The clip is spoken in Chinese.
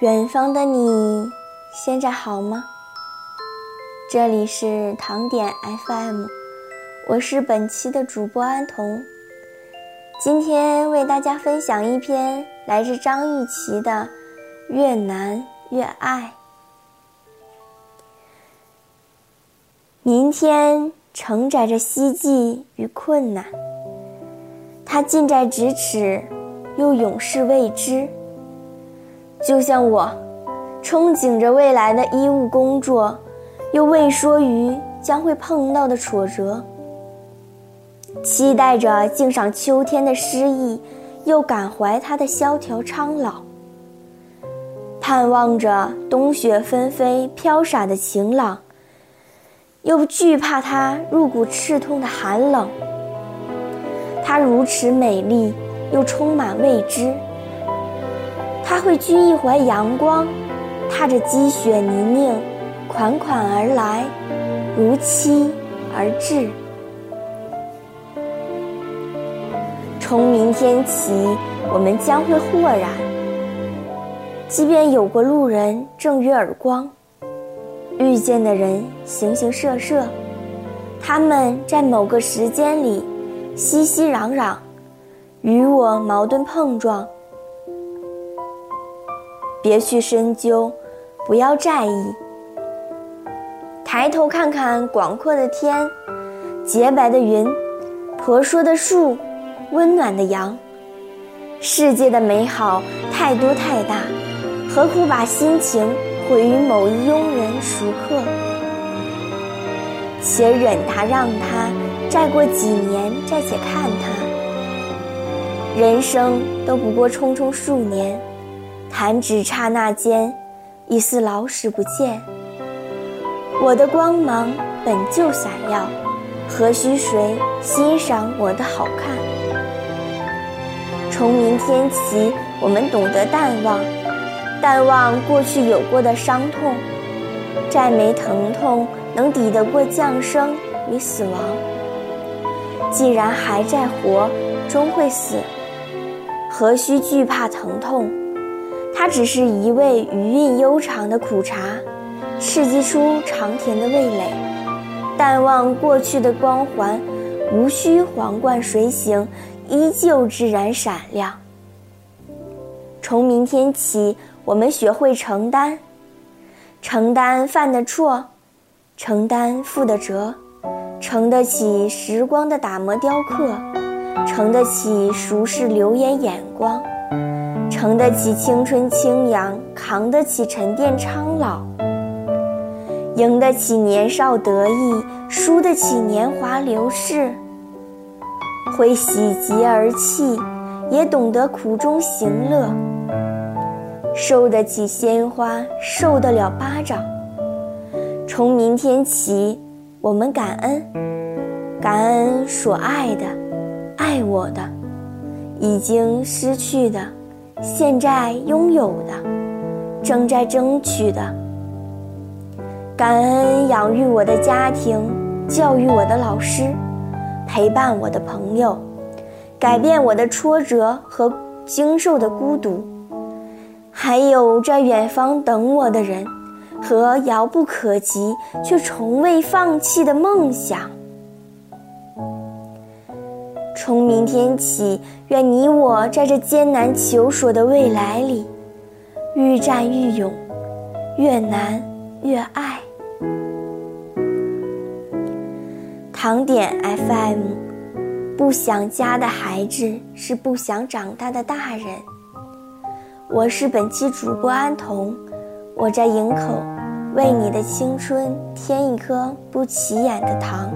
远方的你，现在好吗？这里是糖点 FM，我是本期的主播安童。今天为大家分享一篇来自张玉琪的《越难越爱》。明天承载着希冀与困难，它近在咫尺，又永世未知。就像我，憧憬着未来的医务工作，又未说于将会碰到的挫折；期待着静赏秋天的诗意，又感怀它的萧条苍老；盼望着冬雪纷飞飘洒的晴朗，又惧怕它入骨刺痛的寒冷。它如此美丽，又充满未知。他会掬一怀阳光，踏着积雪泥泞，款款而来，如期而至。从明天起，我们将会豁然。即便有过路人正与耳光，遇见的人形形色色，他们在某个时间里熙熙攘攘，与我矛盾碰撞。别去深究，不要在意。抬头看看广阔的天，洁白的云，婆娑的树，温暖的阳。世界的美好太多太大，何苦把心情毁于某一庸人俗客？且忍他，让他再过几年再且看他。人生都不过匆匆数年。弹指刹那间，已似老死不见。我的光芒本就闪耀，何须谁欣赏我的好看？从明天起，我们懂得淡忘，淡忘过去有过的伤痛。再没疼痛能抵得过降生与死亡。既然还在活，终会死，何须惧怕疼痛？它只是一味余韵悠长的苦茶，刺激出长甜的味蕾。淡忘过去的光环，无需皇冠随行，依旧自然闪亮。从明天起，我们学会承担，承担犯的错，承担负的责，承得起时光的打磨雕刻，承得起俗世流言眼光。承得起青春轻扬，扛得起沉淀苍老，赢得起年少得意，输得起年华流逝。会喜极而泣，也懂得苦中行乐。受得起鲜花，受得了巴掌。从明天起，我们感恩，感恩所爱的，爱我的，已经失去的。现在拥有的，正在争取的，感恩养育我的家庭，教育我的老师，陪伴我的朋友，改变我的挫折和经受的孤独，还有在远方等我的人，和遥不可及却从未放弃的梦想。从明天起，愿你我在这艰难求索的未来里，愈战愈勇，越难越爱。糖点 FM，不想家的孩子是不想长大的大人。我是本期主播安童，我在营口，为你的青春添一颗不起眼的糖。